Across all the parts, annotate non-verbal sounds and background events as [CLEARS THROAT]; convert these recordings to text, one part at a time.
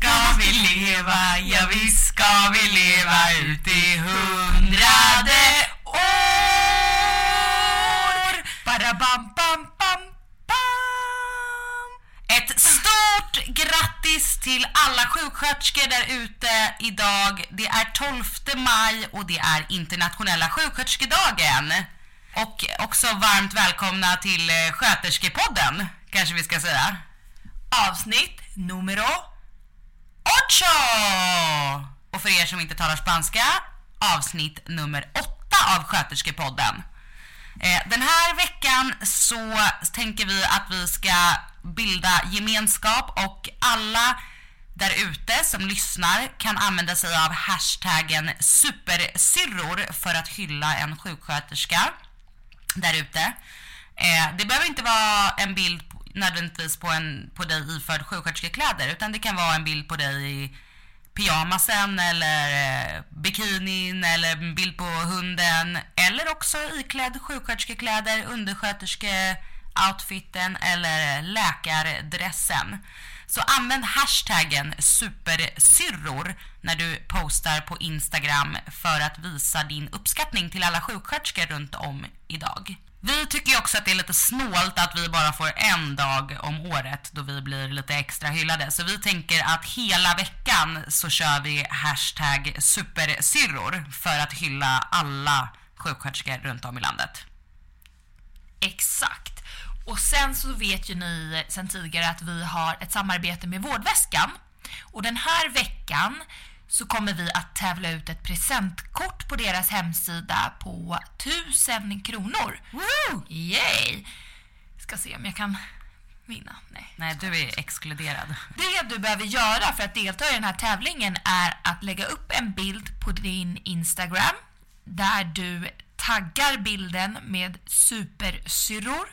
ska vi leva, ja visst ska vi leva ut i hundrade år. Barabam, bam, bam, bam. Ett stort grattis till alla sjuksköterskor där ute idag. Det är 12 maj och det är internationella sjuksköterskedagen. Och också varmt välkomna till eh, Sköterskepodden, kanske vi ska säga. Avsnitt numero ocho! Och för er som inte talar spanska, avsnitt nummer åtta av Sköterskepodden. Eh, den här veckan så tänker vi att vi ska bilda gemenskap och alla där ute som lyssnar kan använda sig av hashtaggen supersyrror för att hylla en sjuksköterska där ute. Eh, det behöver inte vara en bild på- nödvändigtvis på, en, på dig iförd sjuksköterskekläder utan det kan vara en bild på dig i pyjamasen eller eh, bikinin eller en bild på hunden eller också iklädd sjuksköterskekläder, undersköterske outfiten eller läkardressen. Så använd hashtaggen supersyrror när du postar på Instagram för att visa din uppskattning till alla sjuksköterskor runt om idag. Vi tycker ju också att det är lite snålt att vi bara får en dag om året då vi blir lite extra hyllade. Så vi tänker att hela veckan så kör vi hashtag supersyrror för att hylla alla sjuksköterskor runt om i landet. Exakt. Och sen så vet ju ni sen tidigare att vi har ett samarbete med Vårdväskan. Och den här veckan så kommer vi att tävla ut ett presentkort på deras hemsida på 1000 kronor. Woo! Yay! Ska se om jag kan vinna. Nej. Nej, du är exkluderad. Det du behöver göra för att delta i den här tävlingen är att lägga upp en bild på din Instagram där du taggar bilden med supersyrror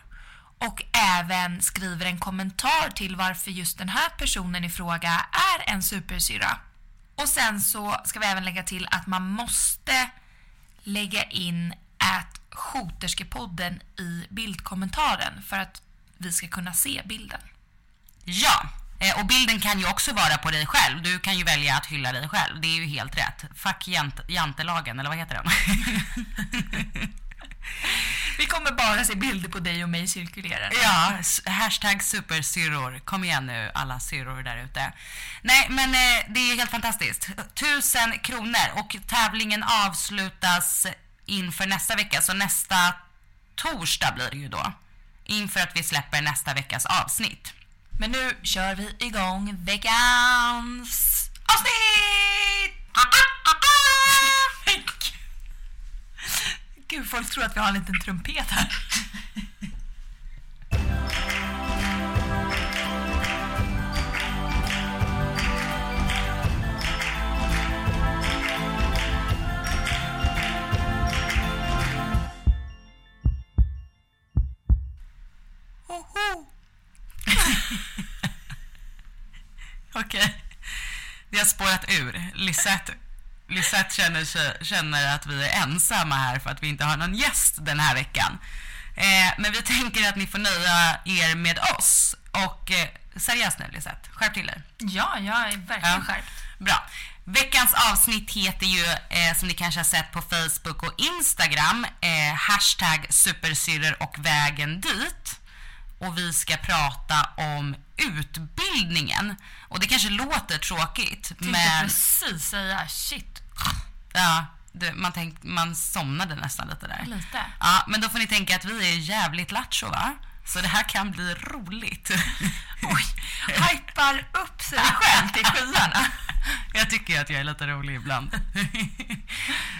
och även skriver en kommentar till varför just den här personen i fråga är en supersyra. Och sen så ska vi även lägga till att man måste lägga in att Skoterskepodden i bildkommentaren för att vi ska kunna se bilden. Ja, eh, och bilden kan ju också vara på dig själv. Du kan ju välja att hylla dig själv. Det är ju helt rätt. Fuck jant jantelagen, eller vad heter den? [LAUGHS] Vi kommer bara se bilder på dig och mig cirkulera. ja, hashtag supersyrror. Kom igen nu alla syrror där ute. Nej, men eh, det är helt fantastiskt. Tusen kronor och tävlingen avslutas inför nästa vecka. Så nästa torsdag blir det ju då. Inför att vi släpper nästa veckas avsnitt. Men nu kör vi igång veckans avsnitt! Gud, folk tror att vi har en liten trumpet här. [LAUGHS] Okej. Okej. Det har spårat ur. Lisette, Lisette känner, sig, känner att vi är ensamma här för att vi inte har någon gäst den här veckan. Eh, men vi tänker att ni får nöja er med oss. Och eh, seriöst nu Lisette, skärp till dig. Ja, jag är verkligen Ja. skärpt. Bra. Veckans avsnitt heter ju, eh, som ni kanske har sett på Facebook och Instagram, eh, hashtag supersyrror och vägen dit. Och vi ska prata om utbildningen. Och det kanske låter tråkigt, Tänkte men precis säga shit. Ja, det, man, tänk, man somnade nästan lite där. Lite. Ja, men då får ni tänka att vi är jävligt lattjo va? Så det här kan bli roligt. [LAUGHS] Oj, hypar upp sig själv till skyarna. [LAUGHS] Jag tycker att jag är lite rolig ibland. [LAUGHS]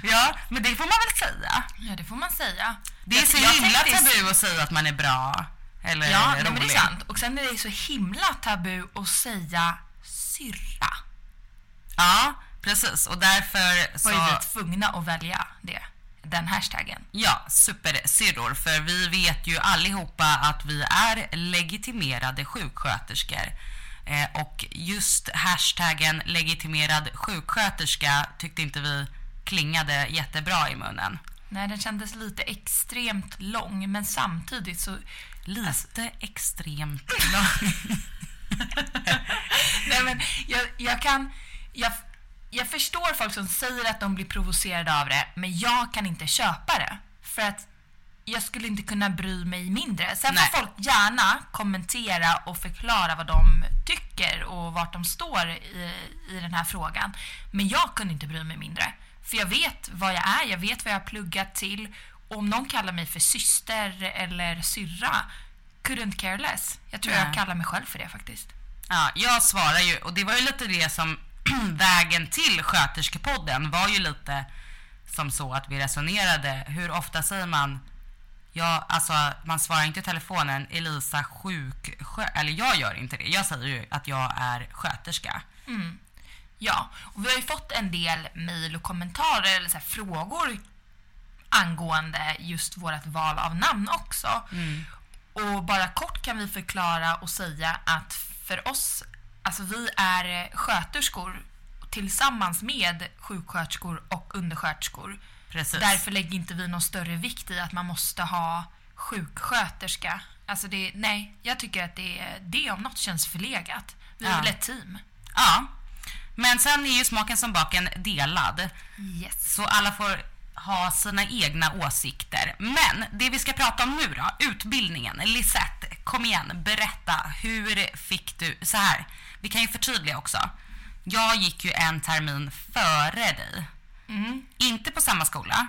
ja, men det får man väl säga. Ja, det får man säga. Det är så jag himla tänkte- tabu att säga att man är bra. Eller Ja, rolig. nej, men det är sant. Och sen är det så himla tabu att säga syrra. Ja, precis. Och därför Var ju vi så... tvungna att välja det. Den hashtaggen. Ja, supersyrror. För vi vet ju allihopa att vi är legitimerade sjuksköterskor. Eh, och just hashtaggen legitimerad sjuksköterska tyckte inte vi klingade jättebra i munnen. Nej, den kändes lite extremt lång, men samtidigt så... Lite extremt lång. [LAUGHS] Nej, men jag, jag kan... Jag, jag förstår folk som säger att de blir provocerade av det, men jag kan inte köpa det. För att jag skulle inte kunna bry mig mindre. Sen Nej. får folk gärna kommentera och förklara vad de tycker och vart de står i, i den här frågan. Men jag kunde inte bry mig mindre. För jag vet vad jag är, jag vet vad jag har pluggat till. Och om någon kallar mig för syster eller syrra, couldn't care less. Jag tror Nej. jag kallar mig själv för det faktiskt. Ja, jag svarar ju, och det var ju lite det som vägen till sköterskepodden var ju lite som så att vi resonerade. Hur ofta säger man, ja, alltså man svarar inte i telefonen, Elisa sjuksjö... Eller jag gör inte det. Jag säger ju att jag är sköterska. Ja, och vi har ju fått en del mejl och kommentarer eller så här frågor angående just vårt val av namn också. Och bara kort kan vi förklara och säga att för oss, alltså vi är sköterskor tillsammans med sjuksköterskor och undersköterskor. Precis. Därför lägger inte vi någon större vikt i att man måste ha sjuksköterska. Alltså det, nej, jag tycker att det, det om något känns förlegat. Vi är väl ett team. Ja. Men sen är ju smaken som baken delad. Yes. Så alla får ha sina egna åsikter. Men det vi ska prata om nu då, utbildningen. Lisette, kom igen, berätta. Hur fick du... Så här, vi kan ju förtydliga också. Jag gick ju en termin före dig. Inte på samma skola.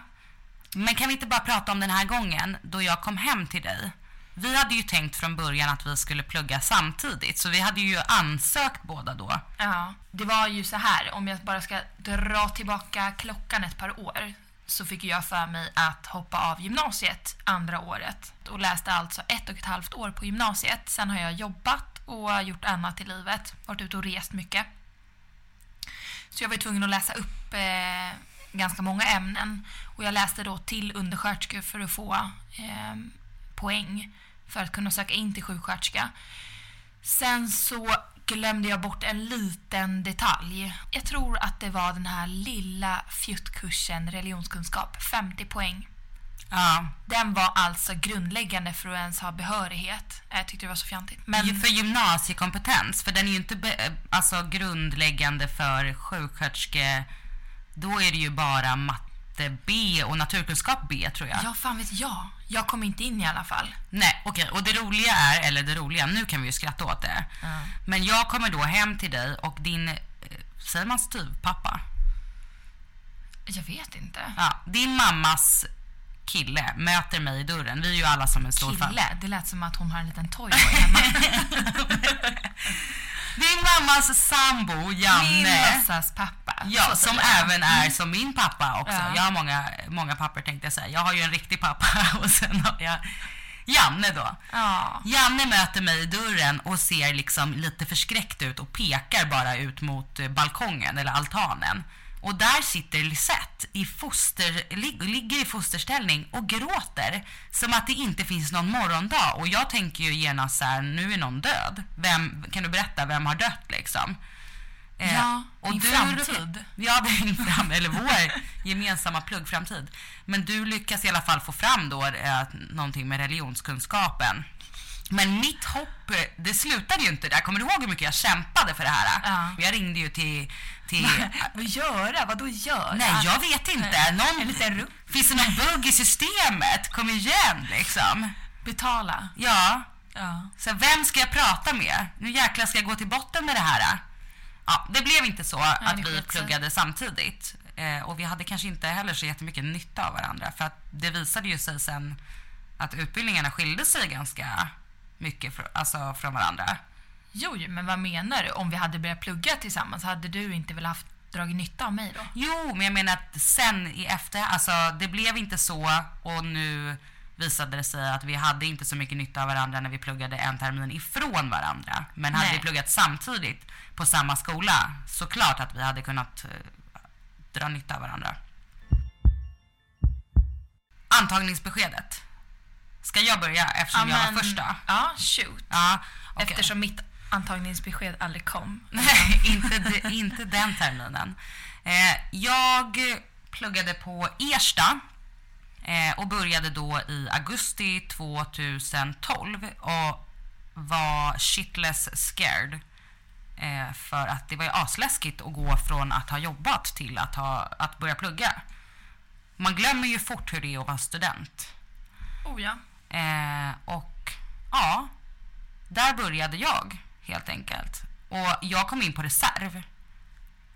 Men kan vi inte bara prata om den här gången då jag kom hem till dig? Vi hade ju tänkt från början att vi skulle plugga samtidigt, så vi hade ju ansökt båda då. Ja, det var ju så här, om jag bara ska dra tillbaka klockan ett par år så fick jag för mig att hoppa av gymnasiet andra året och läste alltså ett och ett halvt år på gymnasiet. Sen har jag jobbat och gjort annat i livet, varit ute och rest mycket. Så jag var tvungen att läsa upp eh, ganska många ämnen och jag läste då till undersköterska för att få eh, poäng för att kunna söka in till sjuksköterska. Sen så glömde jag bort en liten detalj. Jag tror att det var den här lilla fjuttkursen religionskunskap, 50 poäng. Ja, Den var alltså grundläggande för att ens ha behörighet. Jag tyckte det var så fjantigt. Men För gymnasiekompetens, för den är ju inte be, alltså grundläggande för sjuksköterske. Då är det ju bara matte B och naturkunskap B tror jag. ja, fan vet jag. Jag kom inte in i alla fall. Nej, okej. Och det roliga är, eller det roliga, nu kan vi ju skratta åt det. Men jag kommer då hem till dig och din, eh, säger man styvpappa? Jag vet inte. Ja, din mammas kille möter mig i dörren. Vi är ju alla som en stor. Kille, det lät som att hon har en liten toyboy hemma. [LAUGHS] Din mammas sambo, Min Janne. låtsaspappa. Ja, som jag. även är som min pappa också. Ja. Jag har många, många papper tänkte jag säga. Jag har ju en riktig pappa [LAUGHS] och sen har jag Janne då. Ja. Janne möter mig i dörren och ser liksom lite förskräckt ut och pekar bara ut mot balkongen eller altanen. Och där sitter Lisette i foster, lig, ligger i fosterställning och gråter som att det inte finns någon morgondag. Och jag tänker ju genast så här, nu är någon död. Vem, kan du berätta, vem har dött liksom? Eh, Ja, din du- framtid. Ja, [LAUGHS] din fram, eller vår gemensamma pluggframtid. Men du lyckas i alla fall få fram då eh, någonting med religionskunskapen. Men mitt hopp, det slutade ju inte där. Kommer du ihåg hur mycket jag kämpade för det här? Ja. Jag ringde ju till... till Vad göra? Vad då göra? nej, jag vet inte. Någon, En liten finns det någon bugg i systemet? Kom igen liksom. Betala. Ja, Ja. så vem ska jag prata med? Nu jäklar ska jag gå till botten med det här. Ja, det blev inte så att det vi pluggade samtidigt. Eh, och vi hade kanske inte heller så jättemycket nytta av varandra. För att det visade ju sig sen att utbildningarna skilde sig ganska mycket fr- alltså från varandra. Jo, men vad menar du? Om vi hade börjat plugga tillsammans, hade du inte väl haft dragit nytta av mig då? Jo, men jag menar att sen i efter, alltså det blev inte så och nu visade det sig att vi hade inte så mycket nytta av varandra när vi pluggade en termin ifrån varandra. Men hade Nej. vi pluggat samtidigt på samma skola, så klart att vi hade kunnat eh, dra nytta av varandra. Antagningsbeskedet. Ska jag börja eftersom jag var första? Ja, shoot. Ja, okej. Eftersom mitt antagningsbesked aldrig kom. Nej, [LAUGHS] inte, de, inte den terminen. Eh, jag pluggade på Ersta eh, och började då i augusti 2012 och var shitless scared. Eh, för att det var ju asläskigt att gå från att ha jobbat till att, ha, att börja plugga. Man glömmer ju fort hur det är att vara student. Oh ja. Eh, och ja, där började jag helt enkelt. Och jag kom in på reserv.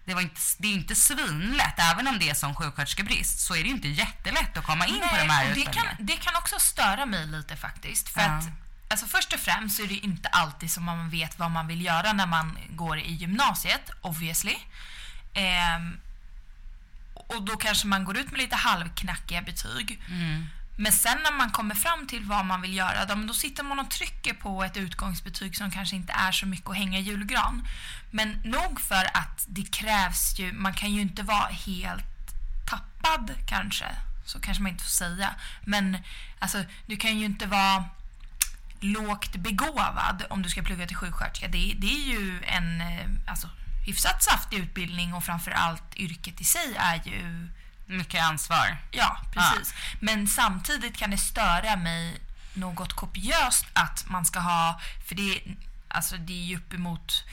Det, var inte, det är inte svinlätt, även om det är som sjuksköterskebrist så är det inte jättelätt att komma in på de här det kan, det kan också störa mig lite faktiskt. För Ja. att, alltså först och främst så är det inte alltid som man vet vad man vill göra när man går i gymnasiet, obviously. Ehm, och då kanske man går ut med lite halvknackiga betyg. Mm. Men sen när man kommer fram till vad man vill göra, då, då sitter man och trycker på ett utgångsbetyg som kanske inte är så mycket att hänga i julgran. Men nog för att det krävs ju, man kan ju inte vara helt tappad kanske, så kanske man inte får säga. Men alltså, du kan ju inte vara lågt begåvad om du ska plugga till sjuksköterska. Det, det är ju en eh, alltså, hyfsat saftig utbildning och framförallt yrket i sig är ju mycket ansvar. Ja, precis. Men samtidigt kan det störa mig något kopiöst att man ska ha, för det, är- alltså det är ju uppemot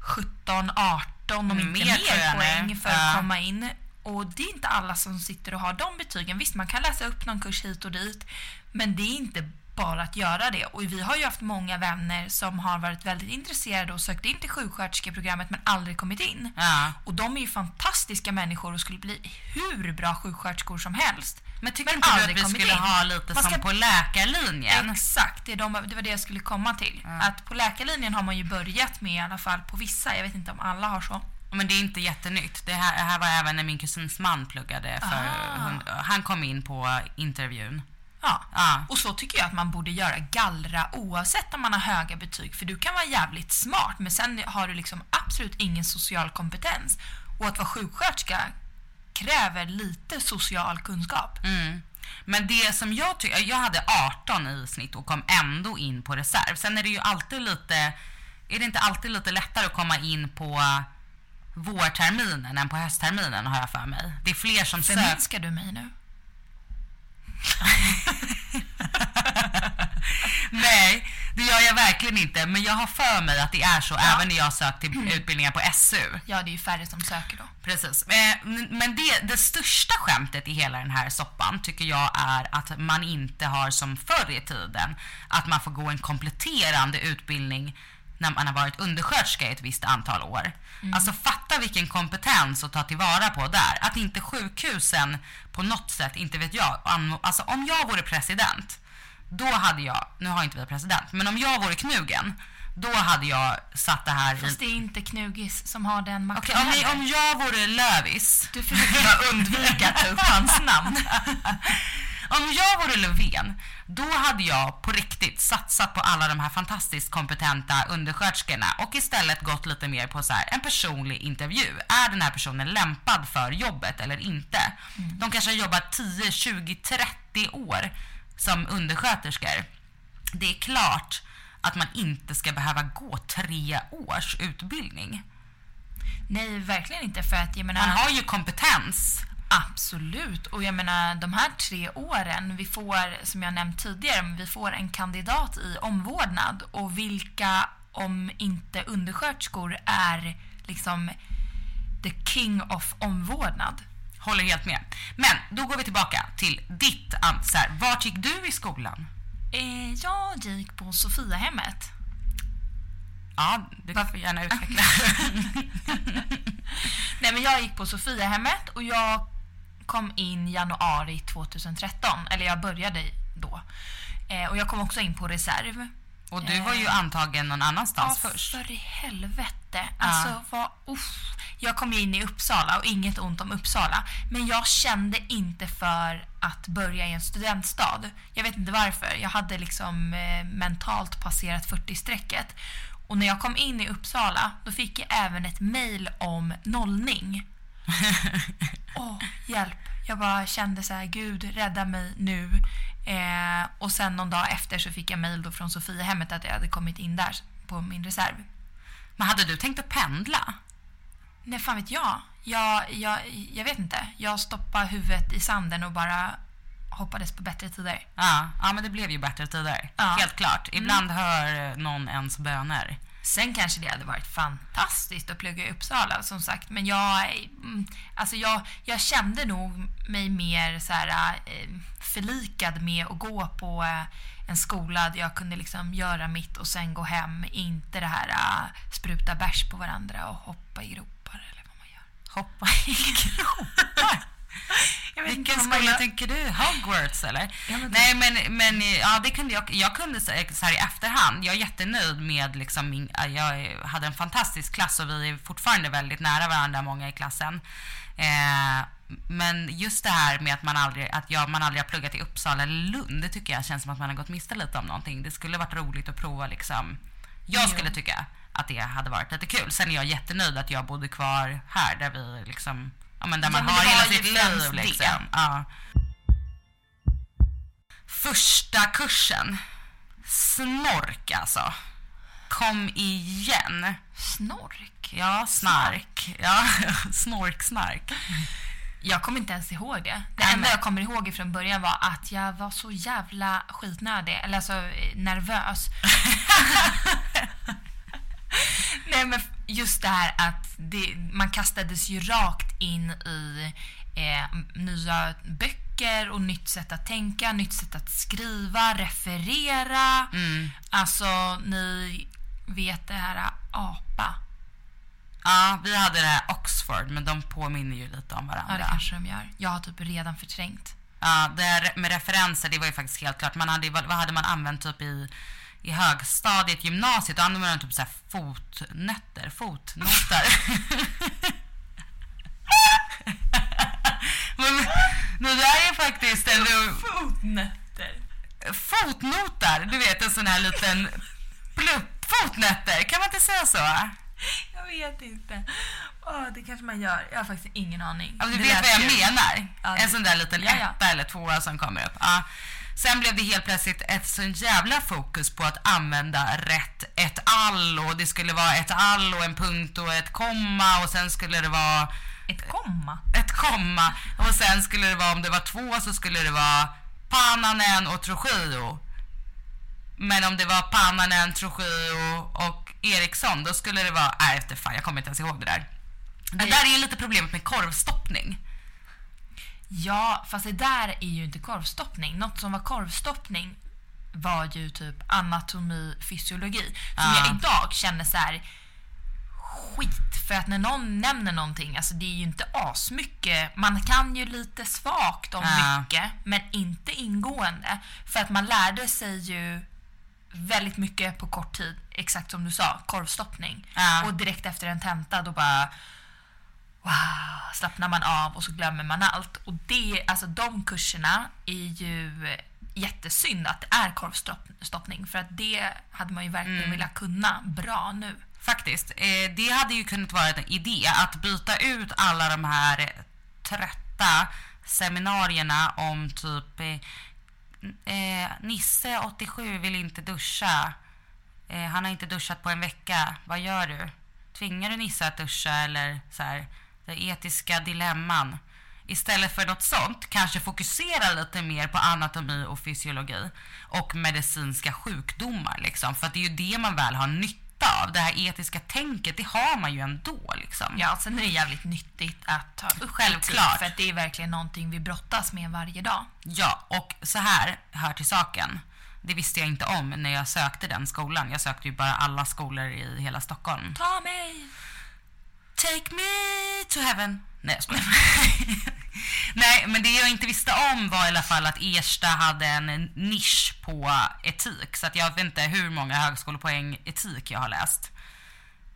17, 18 om Mm, inte mer mer, poäng för Ja. att komma in. Och det är inte alla som sitter och har de betygen. Visst, man kan läsa upp någon kurs hit och dit, men det är inte bara att göra det. Och vi har ju haft många vänner som har varit väldigt intresserade och sökt in till sjuksköterskeprogrammet men aldrig kommit in. Ja. Och de är ju fantastiska människor och skulle bli hur bra sjuksköterskor som helst. Men tycker Men inte du att vi skulle in. ha lite Man som ska- på läkarlinjen? Exakt, det, de, det var det jag skulle komma till. Att på läkarlinjen har man ju börjat med i alla fall på vissa, jag vet inte om alla har så. Men det är inte jättenytt. Det här, här var även när min kusins man pluggade. För Ah. hund, han kom in på intervjun. Ja. Ja. Och så tycker jag att man borde göra gallra oavsett om man har höga betyg. För du kan vara jävligt smart men sen har du liksom absolut ingen social kompetens. Och att vara sjuksköterska kräver lite social kunskap. Mm. Men det som jag tycker, jag hade 18 i snitt och kom ändå in på reserv. Sen är det ju alltid lite, är det inte alltid lite lättare att komma in på vårterminen än på höstterminen har jag för mig. Det är fler som söker. Förminskar du mig nu? [LAUGHS] Nej, det gör jag verkligen inte. Men jag har för mig att det är så även när jag sökt till utbildningar på SU. Ja, det är ju färre som söker då. Precis. Eh, Men det, det största skämtet i hela den här soppan tycker jag är att man inte har som förr i tiden, att man får gå en kompletterande utbildning när man har varit undersköterska i ett visst antal år. Alltså fatta vilken kompetens att ta tillvara på där. Att inte sjukhusen på något sätt, inte vet jag, alltså om jag vore president, då hade jag, nu har inte vi president, men om jag vore knugen, då hade jag satt det här Fast det är inte Knugis som har den makten Okej, om, om jag vore Lövis, Du försöker [LAUGHS] bara undvika att ta upp hans namn. [LAUGHS] Om jag vore Löfven, då hade jag på riktigt satsat på alla de här fantastiskt kompetenta undersköterskorna och istället gått lite mer på så här, en personlig intervju. Är den här personen lämpad för jobbet eller inte? De kanske har jobbat 10, 20, 30 år som undersköterskor. Det är klart att man inte ska behöva gå tre års utbildning. Nej, verkligen inte. För att menar... Man har ju kompetens. Absolut. Och jag menar, de här tre åren, vi får, som jag nämnt tidigare, vi får en kandidat i omvårdnad. Och vilka, om inte undersköterskor, är liksom the king of omvårdnad? Håller helt med. Men då går vi tillbaka till ditt ansvar. Vart gick du i skolan? Eh, jag gick på Sofiahemmet. Ja, du får gärna utveckla. [LAUGHS] Nej, men jag gick på Sofiahemmet och jag kom in januari 2013. Eller jag började då. Eh, och jag kom också in på reserv. Och du var ju antagen någon annanstans ja, först. för i helvete. Alltså, vad, uff. Jag kom ju in i Uppsala och inget ont om Uppsala. Men jag kände inte för att börja i en studentstad. Jag vet inte varför. Jag hade liksom eh, mentalt passerat 40-strecket. Och när jag kom in i Uppsala, då fick jag även ett mail om nollning. [LAUGHS] Åh, hjälp. Jag bara kände så här, Gud rädda mig nu. Eh, och sen någon dag efter så fick jag mail då från Sofiahemmet att jag hade kommit in där på min reserv. Men hade du tänkt att pendla? Nej, fan vet jag. Jag, jag, jag vet inte. Jag stoppade huvudet i sanden och bara hoppades på bättre tider. Ja, ja men det blev ju bättre tider. Ja. Helt klart. Ibland hör någon ens böner. Sen kanske det hade varit fantastiskt att plugga i Uppsala som sagt. Men jag, mm, alltså jag, jag kände nog mig mer så här, eh, förlikad med att gå på eh, en skola där jag kunde liksom göra mitt och sen gå hem. Inte det här eh, spruta bärs på varandra och hoppa i gropar eller vad man gör. Hoppa i [LAUGHS] gropar. Jag Vilken skola gör. tänker du? Hogwarts eller? Ja, men Nej men, men ja, det kunde jag, jag kunde så här i efterhand, jag är jättenöjd med liksom min, jag hade en fantastisk klass och vi är fortfarande väldigt nära varandra många i klassen. Eh, men just det här med att man aldrig, att jag, man aldrig har pluggat i Uppsala eller Lund, det tycker jag känns som att man har gått miste lite om någonting. Det skulle varit roligt att prova liksom. Jag Ja. skulle tycka att det hade varit lite kul. Sen är jag jättenöjd att jag bodde kvar här där vi liksom, ja men där Ja, man men har hela sitt liv liksom. Ja. Första kursen. Snork alltså. Kom igen. Snork? Ja, snark. Ja, [LAUGHS] snork, snark. Jag kommer inte ens ihåg det. Det enda jag kommer ihåg från början var att jag var så jävla skitnödig, eller alltså nervös. [LAUGHS] [LAUGHS] Nej men just det här att det, man kastades ju rakt in i eh, nya böcker och nytt sätt att tänka, nytt sätt att skriva, referera. Mm. Alltså ni vet det här apa. Ja, vi hade det här Oxford, men de påminner ju lite om Ja, varandra. det kanske de gör. Jag har typ redan förträngt. Ja, det här med referenser, det var ju faktiskt helt klart. Man hade, vad hade man använt typ i, i högstadiet, gymnasiet? Då använde man typ så här fotnötter, fotnoter. [LAUGHS] men, men det är faktiskt en... Fotnötter. Fotnotar, du vet en sån här liten plupp. Fotnötter, kan man inte säga så? Jag vet inte. Åh, det kanske man gör. Jag har faktiskt ingen aning. Ja, du Det vet vad jag menar? Ja, en sån där liten Ja, ja. etta eller tvåa som kommer upp. Ja. Sen blev det helt plötsligt ett sån jävla fokus på att använda rätt ett all och det skulle vara ett all och en punkt och ett komma och sen skulle det vara Ett komma. ett komma och sen skulle det vara om det var två så skulle det vara Pannanen och Trujillo. Men om det var Pannanen, Trujillo och Eriksson då skulle det vara, nej efter fan jag kommer inte ens ihåg det där. Det där är ju lite problemet med korvstoppning. Ja, fast det där är ju inte korvstoppning. Något som var korvstoppning var ju typ anatomi, fysiologi. Som Ja. jag idag känner så här skit. För att när någon nämner någonting, alltså det är ju inte asmycket. Man kan ju lite svagt om Ja. mycket, men inte ingående. För att man lärde sig ju väldigt mycket på kort tid. Exakt som du sa, korvstoppning. Ja. Och direkt efter en tenta då bara wow, slappnar man av och så glömmer man allt. Och det, alltså de kurserna är ju jättesynd att det är korvstoppning för att det hade man ju verkligen velat kunna bra nu. Faktiskt. Eh, det hade ju kunnat vara en idé att byta ut alla de här trötta seminarierna om typ eh, eh, Nisse 87 vill inte duscha. Eh, han har inte duschat på en vecka. Vad gör du? tvingar du Nissa att duscha eller så här, det etiska dilemman. Istället för något sånt, kanske fokusera lite mer på anatomi och fysiologi och medicinska sjukdomar liksom. För att det är ju det man väl har nytta av. Det här etiska tänket, det har man ju ändå liksom. Ja, sen är det jävligt nyttigt att ta upp Självklart. för det är verkligen någonting vi brottas med varje dag. Ja, och så här hör till saken. Det visste jag inte om när jag sökte den skolan. Jag sökte ju bara alla skolor i hela Stockholm. Ta mig! Take me to heaven. Nej, jag skojar. [LAUGHS] Nej, men det jag inte visste om var i alla fall att Ersta hade en nisch på etik. Så att jag vet inte hur många högskolepoäng etik jag har läst.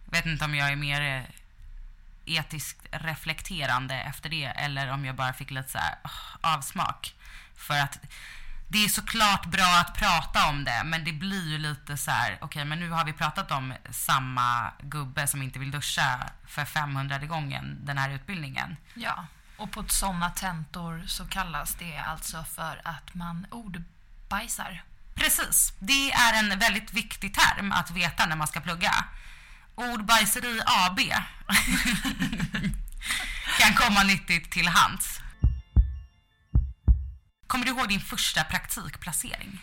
Vet inte om jag är mer eh, etiskt reflekterande efter det eller om jag bara fick lite så här ah, avsmak. För att det är såklart bra att prata om det, men det blir ju lite så här, okej, men nu har vi pratat om samma gubbe som inte vill duscha för 500 gången den här utbildningen. Ja, och på sådana tentor så kallas det alltså för att man ordbajsar. Precis, det är en väldigt viktig term att veta när man ska plugga. Ordbajseri AB [LAUGHS] kan komma nyttigt till hands. Kommer du ihåg din första praktikplacering?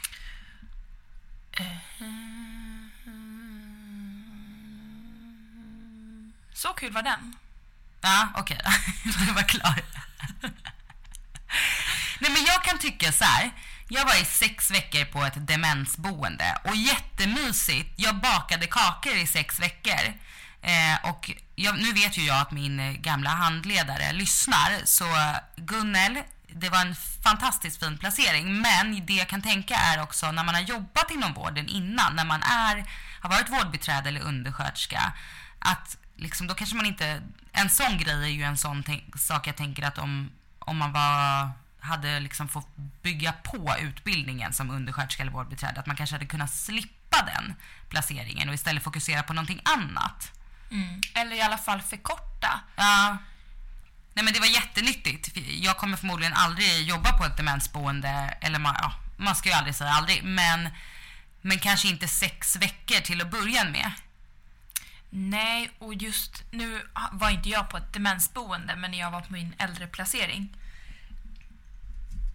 Så kul var den. Ja, okej. [LAUGHS] du var klar. Nej, men jag kan tycka så här. Jag var i sex veckor på ett demensboende och jättemysigt. Jag bakade kakor i sex veckor. Eh, och jag, nu vet ju jag att min gamla handledare lyssnar, så Gunnel, det var en fantastiskt fin placering. Men det jag kan tänka är också när man har jobbat inom vården innan, när man är, har varit vårdbiträde eller undersköterska, att liksom, då kanske man inte... En sån grej är ju en sån sak jag tänker att om, om man var, hade liksom fått bygga på utbildningen som undersköterska eller vårdbiträde, att man kanske hade kunnat slippa den placeringen och istället fokusera på någonting annat. Mm. Eller i alla fall förkorta. Ja. Nej men det var jättenyttigt. Jag kommer förmodligen aldrig jobba på ett demensboende, eller man, ja, man ska ju aldrig säga aldrig, men, men kanske inte sex veckor till att börja med. Nej, och just nu ah, var inte jag på ett demensboende, men jag var på min äldreplacering.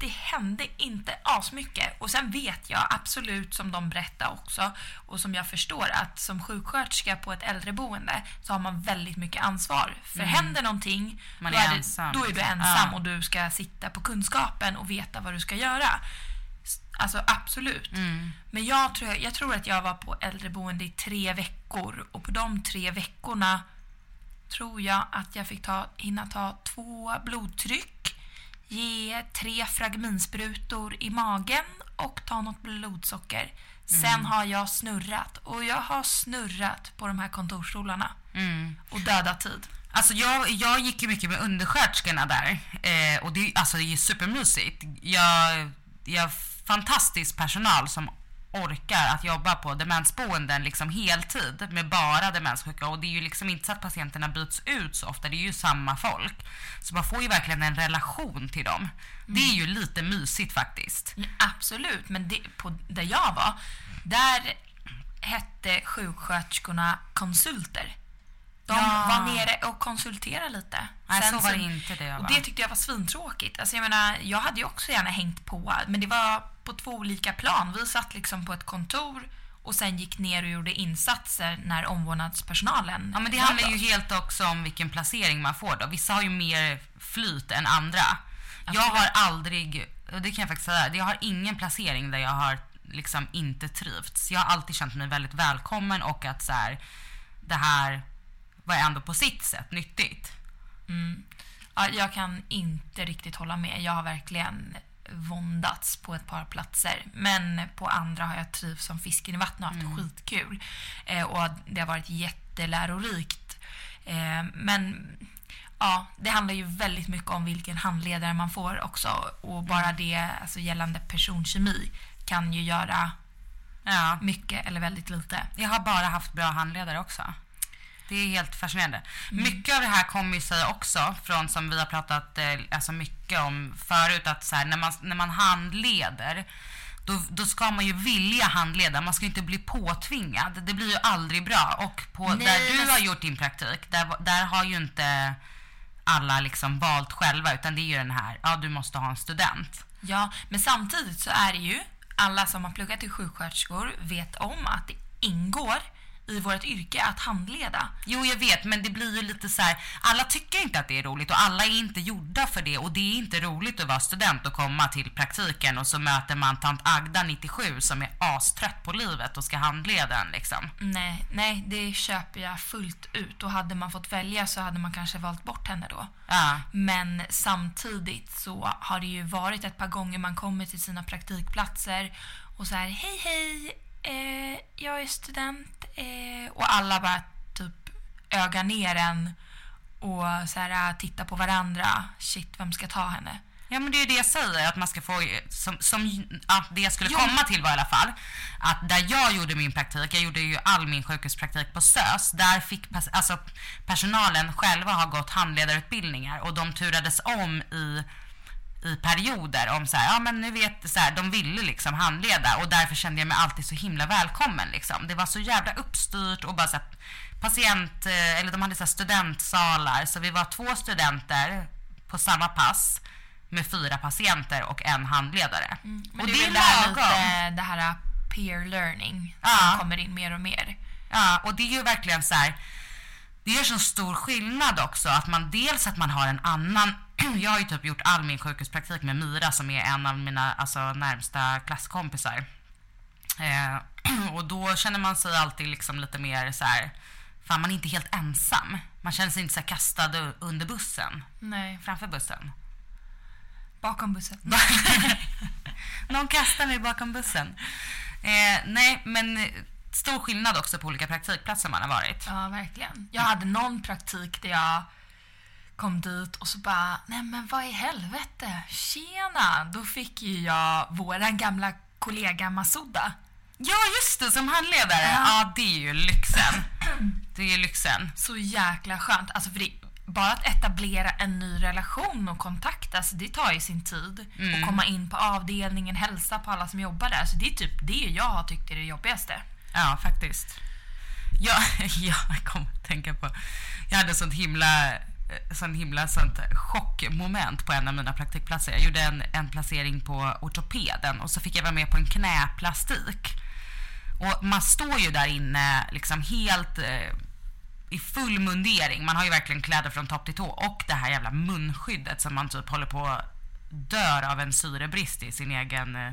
Det hände inte asmycket. Och sen vet jag absolut, som de berättar också, och som jag förstår, att som sjuksköterska på ett äldreboende så har man väldigt mycket ansvar. För händer någonting, Mm. Man då, är är det, då är du ensam Ja. och du ska sitta på kunskapen och veta vad du ska göra. Alltså absolut. Mm. Men jag tror, jag tror att jag var på äldreboende i tre veckor och på de tre veckorna tror jag att jag fick ta, hinna ta två blodtryck, ge tre fragminsprutor i magen och ta något blodsocker. Sen har jag snurrat och jag har snurrat på de här kontorsstolarna och dödat tid. Alltså jag, jag gick ju mycket med undersköterskorna där eh, och det, alltså det är ju supermysigt. Jag, jag har fantastisk personal som orkar att jobba på demensboenden liksom heltid med bara demenssjuka och det är ju liksom inte så att patienterna byts ut så ofta, det är ju samma folk. Så man får ju verkligen en relation till dem. Det är ju lite mysigt faktiskt. Ja, absolut, men det, på, där jag var, där hette sjuksköterskorna konsulter. De Ja. var nere och konsulterade lite. Nej, Sen så var det inte det jag Och det tyckte jag var svintråkigt. Alltså jag menar, jag hade ju också gärna hängt på, men det var på två olika plan. Vi satt liksom på ett kontor och sen gick ner och gjorde insatser när omvårdnadspersonalen Ja men det handlar ju helt också om vilken placering man får då. Vissa har ju mer flyt än andra. Jag har aldrig, och det kan jag faktiskt säga, jag har ingen placering där jag har liksom inte trivts. Jag har alltid känt mig väldigt välkommen och att så här, det här var ändå på sitt sätt nyttigt. Ja, jag kan inte riktigt hålla med. Jag har verkligen våndats på ett par platser. Men på andra har jag trivts som fisken i vattnet och haft skitkul. Eh, och det har varit jättelärorikt. Eh, men ja, det handlar ju väldigt mycket om vilken handledare man får också. Och bara det, alltså gällande personkemi, kan ju göra Ja. mycket eller väldigt lite. Jag har bara haft bra handledare också. Det är helt fascinerande. Mycket av det här kommer ju sig också från, som vi har pratat eh, alltså mycket om förut, att så här, när, man, när man handleder då, då ska man ju vilja handleda, man ska inte bli påtvingad. Det blir ju aldrig bra. Och på, Nej, där du men- har gjort din praktik, där, där har ju inte alla liksom valt själva, utan det är ju den här, ja du måste ha en student. Ja, men samtidigt så är det ju, alla som har pluggat till sjuksköterskor vet om att det ingår i vårt yrke att handleda. Jo, jag vet, men det blir ju lite så här. Alla tycker inte att det är roligt och alla är inte gjorda för det. Och det är inte roligt att vara student och komma till praktiken och så möter man tant Agda, 97, som är astrött på livet och ska handleda en liksom. Nej, nej, det köper jag fullt ut. Och hade man fått välja så hade man kanske valt bort henne då. Ja, Men samtidigt så har det ju varit ett par gånger man kommer till sina praktikplatser och så här hej hej, eh, jag är student eh, och alla bara typ ögar ner en och så här tittar på varandra. Shit, vem ska ta henne? ja men det är ju det jag säger, att man ska få, som, som ja, det jag skulle Ja. komma till var i alla fall, att där jag gjorde min praktik, jag gjorde ju all min sjukhuspraktik på SÖS, där fick alltså, personalen själva ha gått handledarutbildningar och de turades om i i perioder om så här, ja men nu vet så här, de ville liksom handleda och därför kände jag mig alltid så himla välkommen liksom. Det var så jävla uppstyrt och bara så här, patient, eh, eller de hade så studentsalar så vi var två studenter på samma pass med fyra patienter och en handledare. Men och det det är det lagom. det här peer learning Ja. som kommer in mer och mer. Ja, och det är ju verkligen så här. Det gör så stor skillnad också att man dels att man har en annan [CLEARS THROAT] jag har ju typ gjort all min sjukhuspraktik med Mira som är en av mina alltså, närmsta klasskompisar. Eh, [CLEARS THROAT] och då känner man sig alltid liksom lite mer så här. Fan, man är inte helt ensam. Man känner sig inte så kastad under bussen. Nej, Framför bussen. bakom bussen. [LAUGHS] Någon kastar mig bakom bussen. Eh, nej, men stor skillnad också på olika praktikplatser man har varit. Ja, verkligen. Jag hade någon praktik där jag kom dit och så bara, nej men vad i helvete, tjena! Då fick ju jag våran gamla kollega Masouda. Ja, just det, som handledare. Ja. Ja, det är ju lyxen. [CLEARS THROAT] Det är ju lyxen. Så jäkla skönt. Alltså för det, bara att etablera en ny relation och kontaktas, det tar ju sin tid. Och komma in på avdelningen, hälsa på alla som jobbar där. Så det är typ det jag har tyckt är det jobbigaste. Ja, faktiskt. Jag, [LAUGHS] jag kom att tänka på, jag hade sånt himla, eh, sån himla sånt chockmoment på en av mina praktikplatser. Jag gjorde en, en placering på ortopeden och så fick jag vara med på en knäplastik. Och man står ju där inne liksom helt eh, i full mundering. Man har ju verkligen kläder från topp till tå och det här jävla munskyddet som man typ håller på att dör av en syrebrist i sin egen eh,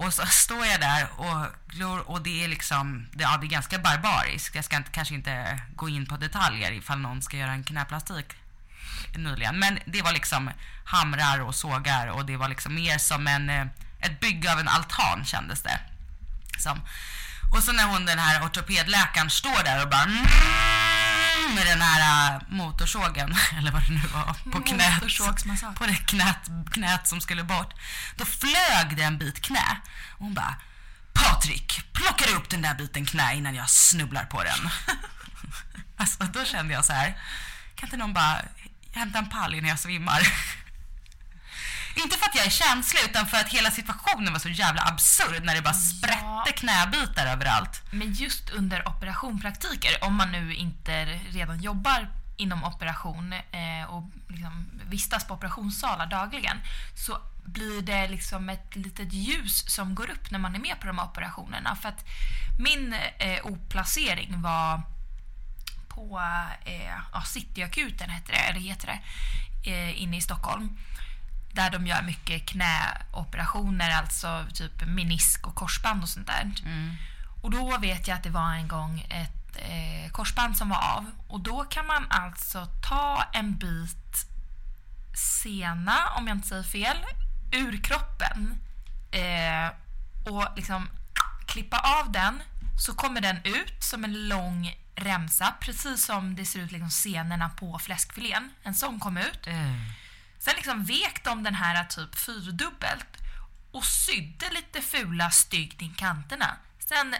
Och så står jag där och glor och det är liksom, det, ja, det är ganska barbariskt. Jag ska inte, kanske inte gå in på detaljer ifall någon ska göra en knäplastik nyligen. Men det var liksom hamrar och sågar och det var liksom mer som en, eh, ett bygge av en altan kändes det som. Och så när hon den här ortopedläkaren står där och bara mm med den här äh, motorsågen, [LAUGHS] eller vad det nu var, på knät. På det knät, knät som skulle bort. Då flög det en bit knä. Och hon bara, Patrik, plockar upp den där biten knä innan jag snubblar på den. [LAUGHS] alltså då kände jag så här, kan inte någon bara hämta en pall innan jag svimmar? [LAUGHS] Inte för att jag är känslig utan för att hela situationen var så jävla absurd när det bara sprätte knäbitar överallt. Men just under operationpraktiker, om man nu inte redan jobbar inom operation eh, och liksom vistas på operationssalar dagligen så blir det liksom ett litet ljus som går upp när man är med på de här operationerna. För att min eh, oplacering var på eh, ja, Cityakuten, heter det, eller heter det, eh, inne i Stockholm där de gör mycket knäoperationer, alltså typ menisk och korsband och sånt där. Mm. Och då vet jag att det var en gång ett eh, korsband som var av och då kan man alltså ta en bit sena, om jag inte säger fel, ur kroppen eh, och liksom klippa av den så kommer den ut som en lång remsa, precis som det ser ut liksom senorna på fläskfilén. En sån kom ut. Sen liksom vek de den här typ fyrdubbelt och sydde lite fula styggt i kanterna. Sen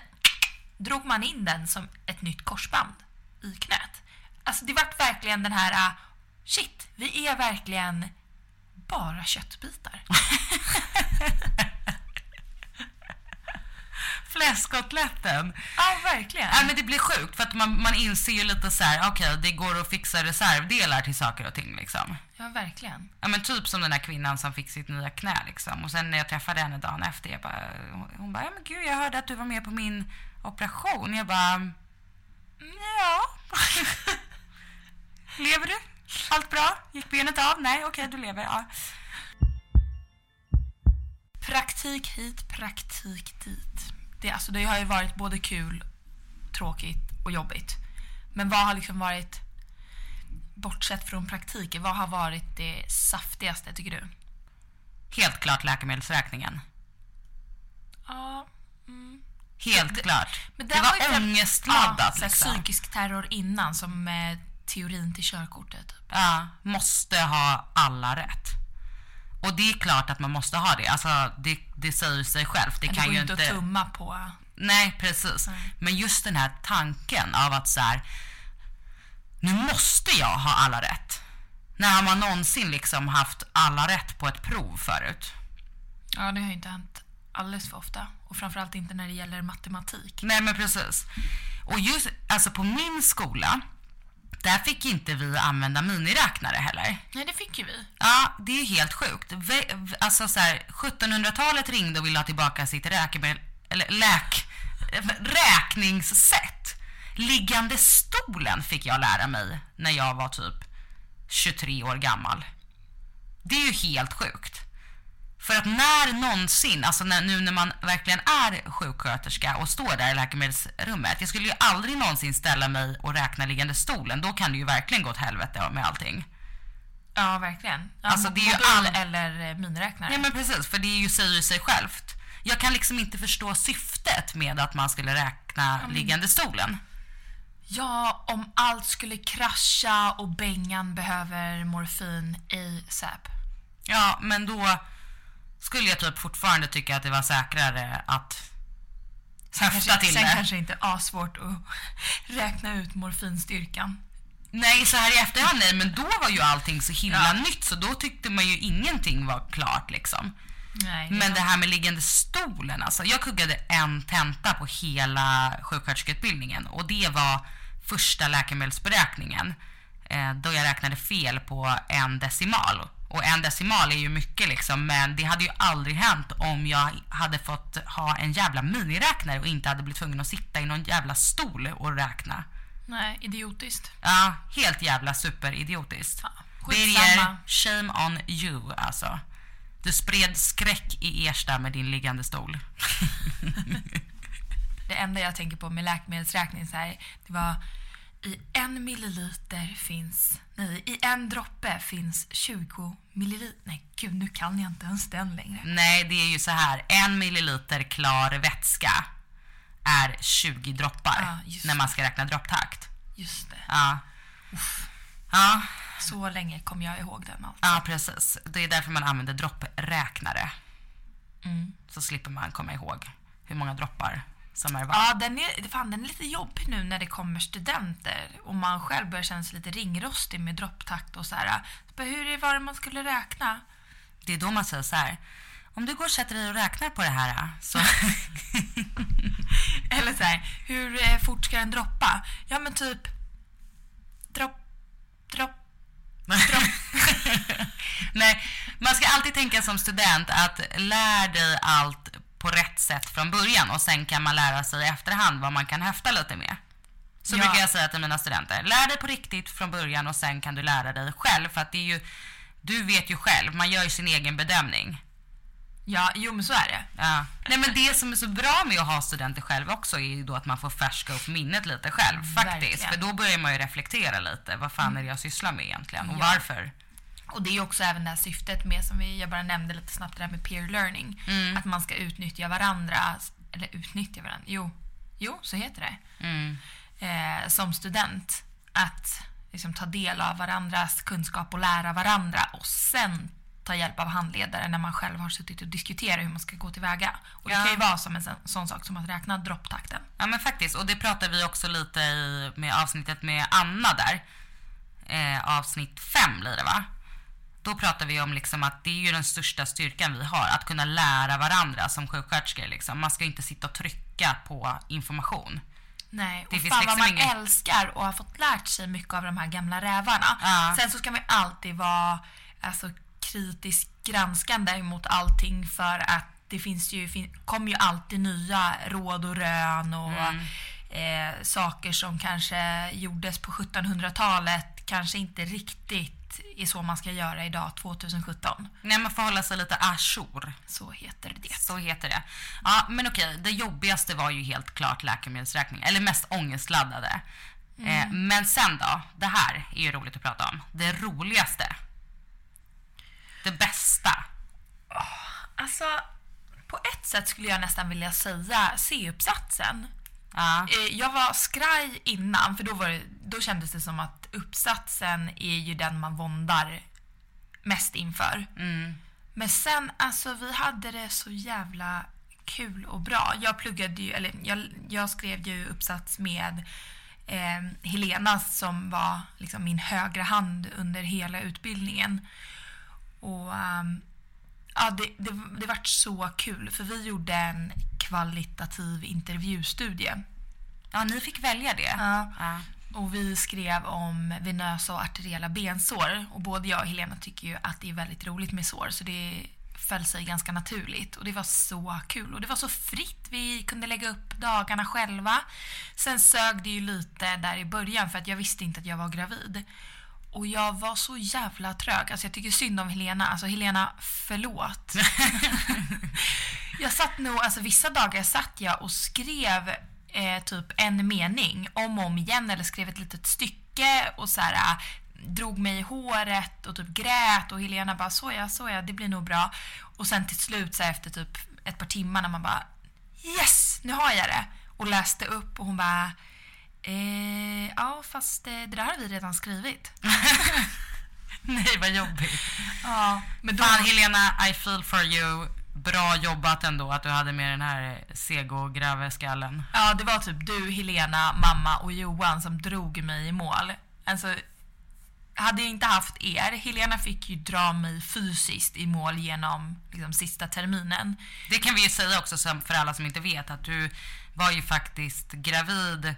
drog man in den som ett nytt korsband i knät. Alltså det vart verkligen den här, ah, shit, vi är verkligen bara köttbitar. [LAUGHS] [LAUGHS] Fläskkotletten. Ja, verkligen. Nej men det blir sjukt för att man, man inser ju lite så här: okej det går att fixa reservdelar till saker och ting liksom. Ja, verkligen. Ja men typ som den här kvinnan som fick sitt nya knä liksom. Och sen när jag träffade henne dagen efter, jag bara, hon bara, ja men gud jag hörde att du var med på min operation. Jag bara, "Mm, ja. [LAUGHS] lever du? Allt bra? Gick benet av? Nej, okej du lever. Ja. Praktik hit, praktik dit. Det, alltså, det har ju varit både kul, tråkigt och jobbigt. Men vad har liksom varit, bortsett från praktiken, vad har varit det saftigaste tycker du? Helt klart läkemedelsräkningen. Ja, Helt Det- klart. men det den var fram- ångestladdat ja, liksom. Psykisk terror innan som eh, teorin till körkortet. Ja, måste ha alla rätt. Och det är klart att man måste ha det. Alltså, det, det säger sig självt. Det det kan går ju inte att tumma på. Nej, precis. Men just den här tanken av att så här, nu måste jag ha alla rätt. När har man någonsin liksom haft alla rätt på ett prov förut? Ja, det har ju inte hänt alldeles för ofta. Och framförallt inte när det gäller matematik. Nej, men precis. Och just, alltså på min skola, där fick inte vi använda miniräknare heller. Nej, det fick ju vi. Ja, det är helt sjukt. Alltså så här, 1700-talet ringde och ville ha tillbaka sitt räkemedel, eller läk, räkningssätt. Liggande stolen fick jag lära mig när jag var typ 23 år gammal. Det är ju helt sjukt. För att när någonsin, alltså när, nu när man verkligen är sjuksköterska och står där i läkemedelsrummet. Jag skulle ju aldrig någonsin ställa mig och räkna liggande stolen. Då kan det ju verkligen gå åt helvete med allting. Ja, verkligen. Ja, Alltså, det är ju mobil all- eller eh, miniräknare. Nej men precis, för det är ju säger ju sig självt. Jag kan liksom inte förstå syftet med att man skulle räkna liggande stolen. Ja, om allt skulle krascha och Bengan behöver morfin ASAP. Ja, men då skulle jag typ fortfarande tycka att det var säkrare att höfta till sen det. kanske inte asvårt att [LAUGHS] räkna ut morfinstyrkan. Nej, så här i efterhand nej, men då var ju allting så himla Ja. nytt så då tyckte man ju ingenting var klart liksom. Nej, Men var- det här med liggande stolen alltså. Jag kuggade en tenta på hela sjuksköterskeutbildningen och det var första läkemedelsberäkningen. Eh, då jag räknade fel på en decimal. Och en decimal är ju mycket liksom men det hade ju aldrig hänt om jag hade fått ha en jävla miniräknare och inte hade blivit tvungen att sitta i någon jävla stol och räkna. Nej, idiotiskt. Ja, helt jävla superidiotiskt. Ja, Birger, shame on you alltså. Du spred skräck i Ersta med din liggande stol. [LAUGHS] Det enda jag tänker på med läkemedelsräkning så här, det var I en milliliter finns... Nej, i en droppe finns 20 milliliter... Nej, gud, nu kan jag inte ens den längre. Nej, det är ju så här. En milliliter klar vätska är 20 droppar Ja, när man ska räkna dropptakt. Just det. Ja. Ja, Så länge kommer jag ihåg den alltså. ja, precis. Det är därför man använder droppräknare. Mm. Så slipper man komma ihåg hur många droppar som är. Ja, den är, fan, den är lite jobbig nu när det kommer studenter och man själv börjar känna sig lite ringrostig med dropptakt och så här. Så hur var det man skulle räkna? Det är då man säger så här. Om du går och sätter dig och räknar på det här så... [LAUGHS] Eller så här, hur eh, fort ska den droppa? Ja, men typ dropp, dropp. [LAUGHS] Nej, man ska alltid tänka som student att lär dig allt på rätt sätt från början och sen kan man lära sig i efterhand vad man kan häfta lite med. Så Ja. brukar jag säga till mina studenter. Lär dig på riktigt från början och sen kan du lära dig själv för att det är ju du vet ju själv, man gör ju sin egen bedömning. Ja, jo men så är det. Ja. Nej men det som är så bra med att ha studenter själv också är ju då att man får färska upp minnet lite själv faktiskt. Verkligen. För då börjar man ju reflektera lite. Vad fan är det jag sysslar med egentligen och Ja. varför? Och det är också även det här syftet med, som vi, jag bara nämnde lite snabbt, det här med peer learning. Att man ska utnyttja varandra, eller utnyttja varandra, jo, jo så heter det. Mm. Eh, som student. Att liksom ta del av varandras kunskap och lära varandra och sen ta hjälp av handledare när man själv har suttit och diskuterat hur man ska gå tillväga. Och det Ja. kan ju vara som en sån, sån sak som att räkna dropptakten. Ja men faktiskt, och det pratar vi också lite i med avsnittet med Anna där. Eh, avsnitt fem blir det va? Då pratar vi om liksom att det är ju den största styrkan vi har, att kunna lära varandra som sjuksköterskor. Liksom. Man ska inte sitta och trycka på information. Nej, Det och finns fan vad liksom man ingen- älskar och har fått lärt sig mycket av de här gamla rävarna. Ja. Sen så ska man alltid vara alltså, kritiskt granskande mot allting för att det finns ju, fin, kommer ju alltid nya råd och rön och Mm. eh, saker som kanske gjordes på 1700-talet kanske inte riktigt är så man ska göra idag 2017. Nej, man får hålla sig lite ajour. Så heter det. Så heter det. Ja, men okej, det jobbigaste var ju helt klart läkemedelsräkning, eller mest ångestladdade. Eh, men sen då, det här är ju roligt att prata om. Det roligaste. Det bästa. Alltså, på ett sätt skulle jag nästan vilja säga C-uppsatsen. Ja. Eh, Jag var skraj innan, för då, var det, då kändes det som att uppsatsen är ju den man våndar mest inför. Men sen, alltså vi hade det så jävla kul och bra. Jag pluggade ju, eller jag, jag skrev ju uppsats med eh, Helena som var liksom min högra hand under hela utbildningen. Och ehm, ja, det, det, det vart så kul för vi gjorde en kvalitativ intervjustudie. ja, ni fick välja det. Ja. Ja. Och vi skrev om venösa och arteriella bensår. Och både jag och Helena tycker ju att det är väldigt roligt med sår. Så det föll sig ganska naturligt. Och det var så kul. Och det var så fritt. Vi kunde lägga upp dagarna själva. Sen sög det ju lite där i början för att jag visste inte att jag var gravid. Och jag var så jävla trög. Alltså jag tycker synd om Helena. Alltså Helena, förlåt. [LAUGHS] jag satt nog, alltså vissa dagar satt jag och skrev eh, typ en mening om och om igen eller skrev ett litet stycke och så här äh, drog mig i håret och typ grät och Helena bara såja, såja, det blir nog bra. Och sen till slut så här, efter typ ett par timmar när man bara yes, nu har jag det. Och läste upp och hon bara eh, ja fast eh, det där har vi redan skrivit. [LAUGHS] Nej, vad jobbigt. Ja, men då... Fan Helena, I feel for you. Bra jobbat ändå att du hade med den här sego-grave-skallen. Ja, det var typ du, Helena, mamma och Johan som drog mig i mål. Alltså, hade jag inte haft er, Helena fick ju dra mig fysiskt i mål genom liksom, sista terminen. Det kan vi ju säga också för alla som inte vet att du var ju faktiskt gravid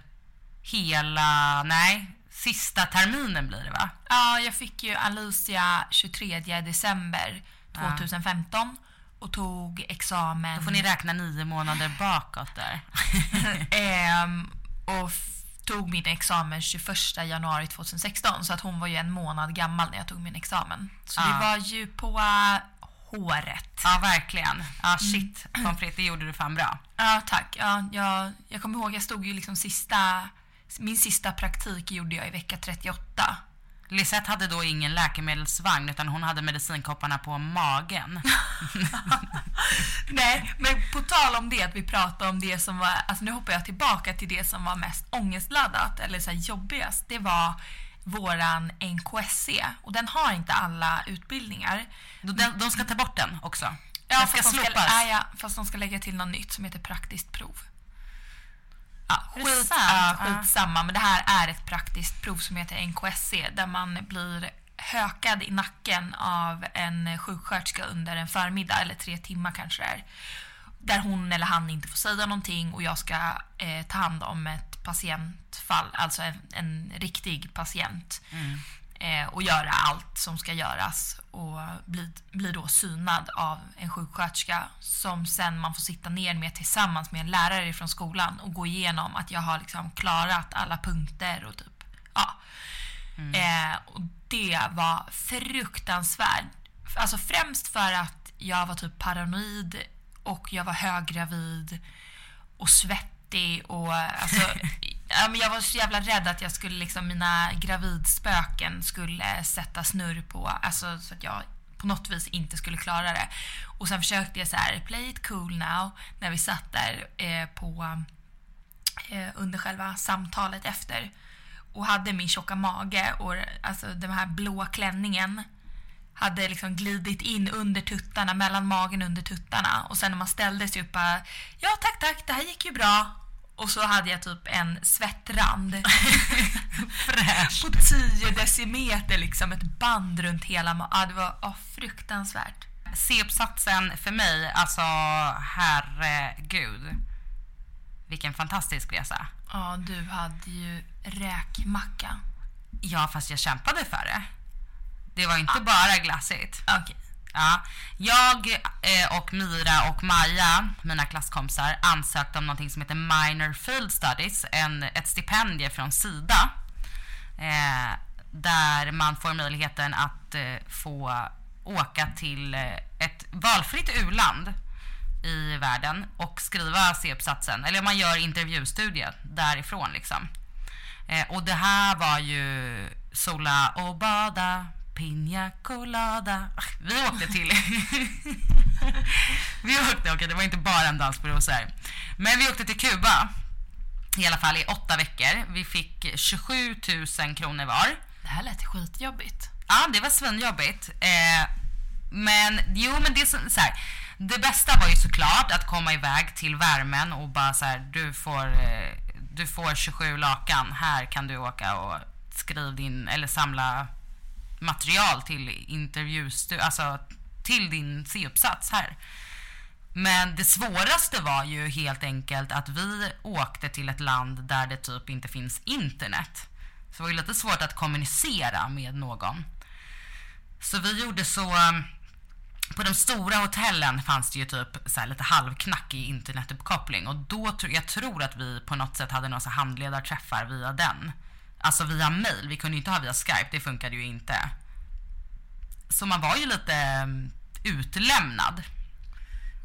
hela, nej, sista terminen blir det va? Ja, jag fick ju Alicia 23 december 2015 och tog examen. Då får ni räkna nio månader bakåt där. [LAUGHS] Ehm, och tog min examen 21 januari 2016 så att hon var ju en månad gammal när jag tog min examen. Så Ja. det var ju på håret. Ja, verkligen. Ja, shit. Pommes frites, det gjorde du fan bra. Ja, tack. Ja, jag, jag kommer ihåg, jag stod ju liksom sista min sista praktik gjorde jag i vecka 38. Lisette hade då ingen läkemedelsvagn utan hon hade medicinkopparna på magen. [LAUGHS] Nej, men på tal om det, att vi pratade om det som var, alltså nu hoppar jag tillbaka till det som var mest ångestladdat eller så jobbigast. Det var våran NKSC och den har inte alla utbildningar. De, de ska ta bort den också. Ja, den ska fast, de ska, slopas. ja, ja, fast de ska lägga till något nytt som heter praktiskt prov. Ja, skit, skitsamma, men det här är ett praktiskt prov som heter NKSC där man blir hökad i nacken av en sjuksköterska under en förmiddag, eller tre timmar kanske det är. Där hon eller han inte får säga någonting och jag ska eh, ta hand om ett patientfall, alltså en, en riktig patient. Eh, och göra allt som ska göras och bli, bli då synad av en sjuksköterska som sen man får sitta ner med tillsammans med en lärare från skolan och gå igenom att jag har liksom klarat alla punkter och typ, ja. Eh, och det var fruktansvärt. Alltså främst för att jag var typ paranoid och jag var höggravid och svettig och alltså, [LAUGHS] ja, men jag var så jävla rädd att jag skulle liksom, mina gravidspöken skulle sätta snurr på, alltså så att jag på något vis inte skulle klara det. Och sen försökte jag så här, play it cool now, när vi satt där eh, på eh, under själva samtalet efter. Och hade min tjocka mage och alltså den här blå klänningen hade liksom glidit in under tuttarna, mellan magen och under tuttarna. Och sen när man ställde sig upp bara, ja tack tack, det här gick ju bra och så hade jag typ en svettrand [LAUGHS] på 10 decimeter liksom, ett band runt hela. Ja, det var ja, fruktansvärt. C-uppsatsen för mig, alltså herregud. Vilken fantastisk resa. Ja, du hade ju räkmacka. Ja, fast jag kämpade för det. Det var inte bara glassigt. Okej. Ja, jag eh, och Mira och Maja, mina klasskompisar, ansökte om någonting som heter Minor Field Studies, en, ett stipendie från Sida. Eh, där man får möjligheten att eh, få åka till eh, ett valfritt u-land i världen och skriva C-uppsatsen, eller man gör intervjustudie därifrån liksom. Eh, och det här var ju sola och bada, pina colada. Vi åkte till... [LAUGHS] vi åkte, okej det var inte bara en dans på rosor. Men vi åkte till Kuba. I alla fall i åtta veckor. Vi fick 27 000 kronor var. Det här lät skitjobbigt. Ja, det var svinjobbigt. Eh, men jo, men det är så, så här. Det bästa var ju såklart att komma iväg till värmen och bara så här, du får, eh, du får 27 lakan. Här kan du åka och skriva din, eller samla material till intervjustu, alltså till din C-uppsats här. Men det svåraste var ju helt enkelt att vi åkte till ett land där det typ inte finns internet. Så det var ju lite svårt att kommunicera med någon. Så vi gjorde så... På de stora hotellen fanns det ju typ så här lite halvknackig internetuppkoppling och då jag tror att vi på något sätt hade några handledarträffar via den. Alltså via mail, vi kunde inte ha via Skype, det funkade ju inte. Så man var ju lite um, utlämnad.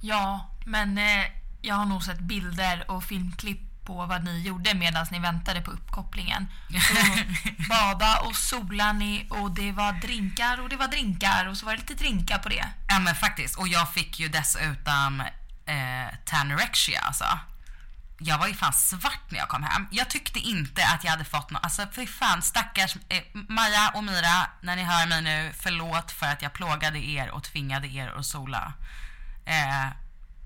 Ja, men eh, jag har nog sett bilder och filmklipp på vad ni gjorde medan ni väntade på uppkopplingen. [LAUGHS] Så bada och sola ni och det var drinkar och det var drinkar och så var det lite drinkar på det. Ja men faktiskt, och jag fick ju dessutom eh, tanorexia alltså. Jag var ju fan svart när jag kom hem. Jag tyckte inte att jag hade fått något, alltså fy fan stackars eh, Maja och Mira, när ni hör mig nu, förlåt för att jag plågade er och tvingade er att sola. Eh,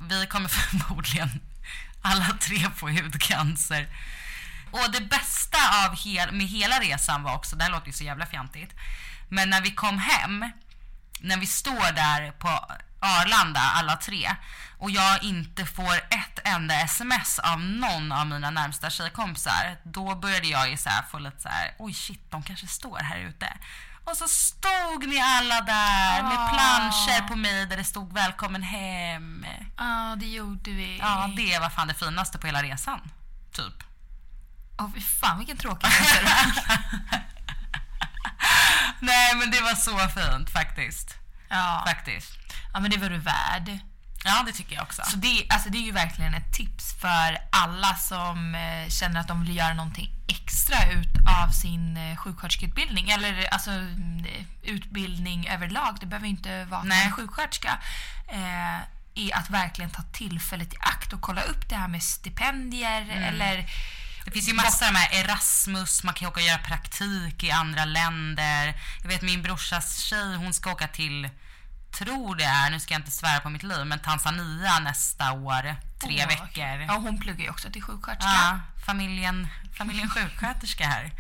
vi kommer [LAUGHS] förmodligen alla tre få hudcancer. Och det bästa av hel, med hela resan var också, det här låter ju så jävla fjantigt, men när vi kom hem, när vi står där på Arlanda alla tre och jag inte får ett enda sms av någon av mina närmsta tjejkompisar, då började jag ju så här få lite så här, oj shit, de kanske står här ute. Och så stod ni alla där med Ah. planscher på mig där det stod välkommen hem. Ja, det gjorde vi. Ja, det var fan det finaste på hela resan. Typ. Åh, fy fan vilken tråkig resa. [LAUGHS] Nej, men det var så fint faktiskt. ja. Faktiskt. ja, men det var du värd. Ja, det tycker jag också. Så det, alltså det är ju verkligen ett tips för alla som eh, känner att de vill göra någonting extra ut av sin eh, sjuksköterskeutbildning eller alltså mm, utbildning överlag, det behöver inte vara Nej. är sjuksköterska, eh, är att verkligen ta tillfället i akt och kolla upp det här med stipendier eller Det finns ju massor med Erasmus, man kan åka och göra praktik i andra länder. Jag vet min brorsas tjej, hon ska åka till, tror det är, nu ska jag inte svära på mitt liv, men Tanzania nästa år, tre Åh, veckor. Ja, hon pluggar ju också till sjuksköterska. Ja, familjen, familjen sjuksköterska här. Eh,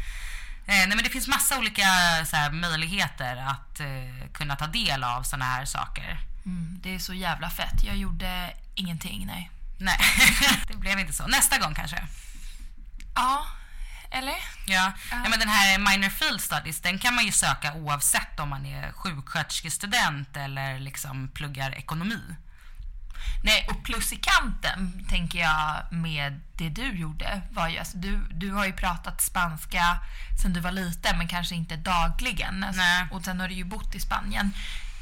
nej, men det finns massa olika så här, möjligheter att eh, kunna ta del av såna här saker. Mm, det är så jävla fett. Jag gjorde ingenting, nej. Nej, [LAUGHS] det blev inte så. Nästa gång kanske. Ja, eller? Ja. ja, men den här minor field studies, den kan man ju söka oavsett om man är sjuksköterskestudent eller liksom pluggar ekonomi. Nej, och plus i kanten tänker jag med det du gjorde var ju, alltså, du, du har ju pratat spanska sedan du var liten men kanske inte dagligen. Alltså, och sen har du ju bott i Spanien.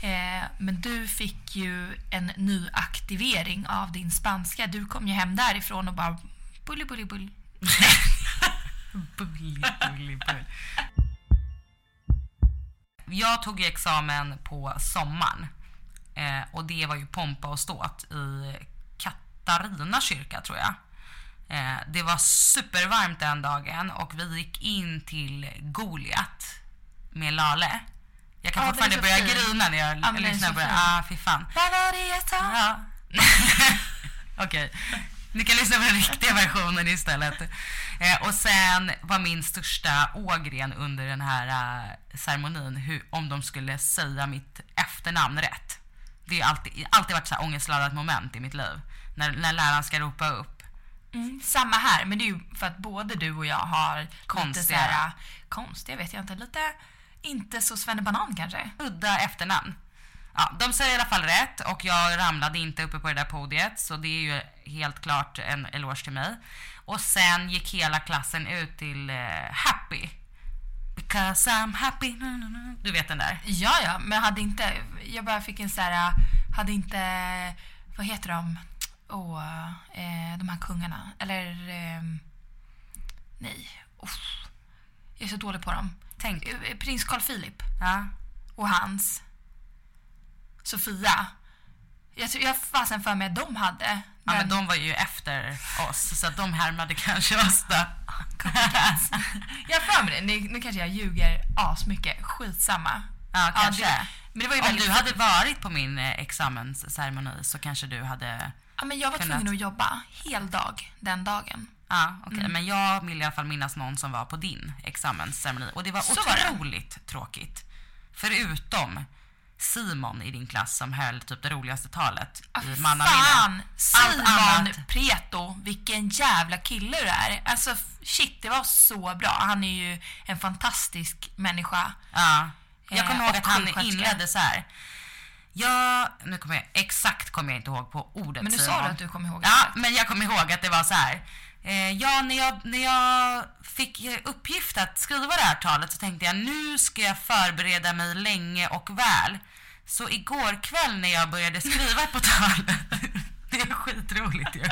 Eh, men du fick ju en ny aktivering av din spanska. Du kom ju hem därifrån och bara bully bully bull. [LAUGHS] Bully, bully, bull. Jag tog ju examen på sommaren. Eh, och det var ju pompa och ståt i Katarina kyrka tror jag. Eh, det var supervarmt den dagen och vi gick in till Goliat med Lale. Jag kan är fortfarande börja fin. grina när jag är lyssnar på det. Ah, fy fan. Vad var det jag sa? Ja. [LAUGHS] Okej. Ni kan lyssna på den riktiga versionen istället. Eh, och sen var min största ågren under den här eh, ceremonin hur, om de skulle säga mitt efternamn rätt. Det har alltid, alltid varit så här ångestladdat moment i mitt liv. När, när läraren ska ropa upp. Mm, samma här, men det är ju för att både du och jag har lite Konstiga. så här, konstiga vet jag inte, lite inte så svennebanan kanske. Udda efternamn. Ja, de säger i alla fall rätt och jag ramlade inte uppe på det där podiet så det är ju helt klart en eloge till mig. Och sen gick hela klassen ut till eh, Happy. Because I'm happy. Du vet den där? Ja, ja, men hade inte, jag bara fick en så här, hade inte, vad heter de, Åh, eh, de här kungarna, eller, eh, nej, Uff. jag är så dålig på dem. Tänk. Eh, Prins Carl Philip Ja. och hans Sofia. Jag, tror- jag har fasen för mig att de hade Ja, men de var ju efter oss så att de härmade kanske oss då. [LAUGHS] Jag har för mig det. Nu, nu kanske jag ljuger asmycket. Skitsamma. Ja, kanske. det, men det var ju Om väldigt du hade varit på min eh, examensceremoni så kanske du hade... Ja, men jag var kunnat- tvungen att jobba hel dag den dagen. Ja, okej. Mm. Men jag vill i alla fall minnas någon som var på din examensceremoni. Och det var Så var det. otroligt tråkigt. Förutom Simon i din klass som höll typ det roligaste talet Ah, i fy mannaminne. fan! Simon annat. Preto, vilken jävla kille du är. Alltså shit, det var så bra. Han är ju en fantastisk människa. Ja. Jag Eh, kommer ihåg att han inledde så här. Ja, nu kommer jag, exakt kommer jag inte ihåg på ordet Men du sa du att du kommer ihåg Ja, men jag kommer ihåg att det var så här. Eh, ja, när jag, när jag fick uppgift att skriva det här talet så tänkte jag nu ska jag förbereda mig länge och väl. Så igår kväll när jag började skriva på talet, [LAUGHS] det är skitroligt ju.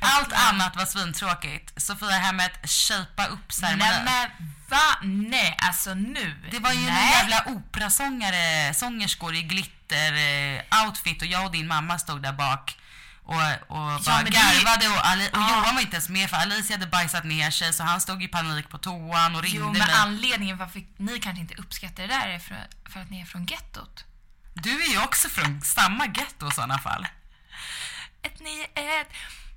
Allt annat var svintråkigt. Sofia Hemmet shapea upp ceremonin. Nej men va? Nej, alltså nu. Det var ju en Nej. jävla operasångare, sångerskor i glitter, eh, outfit och jag och din mamma stod där bak och, och bara är ju- garvade och, Ali- och Ja. Johan var inte ens med för Alicia hade bajsat ner sig så han stod i panik på toan och ringde Jo, men mig. anledningen varför ni kanske inte uppskattar det där är för, för att ni är från gettot. Du är ju också från samma getto i sådana fall. Ett, nio, ett.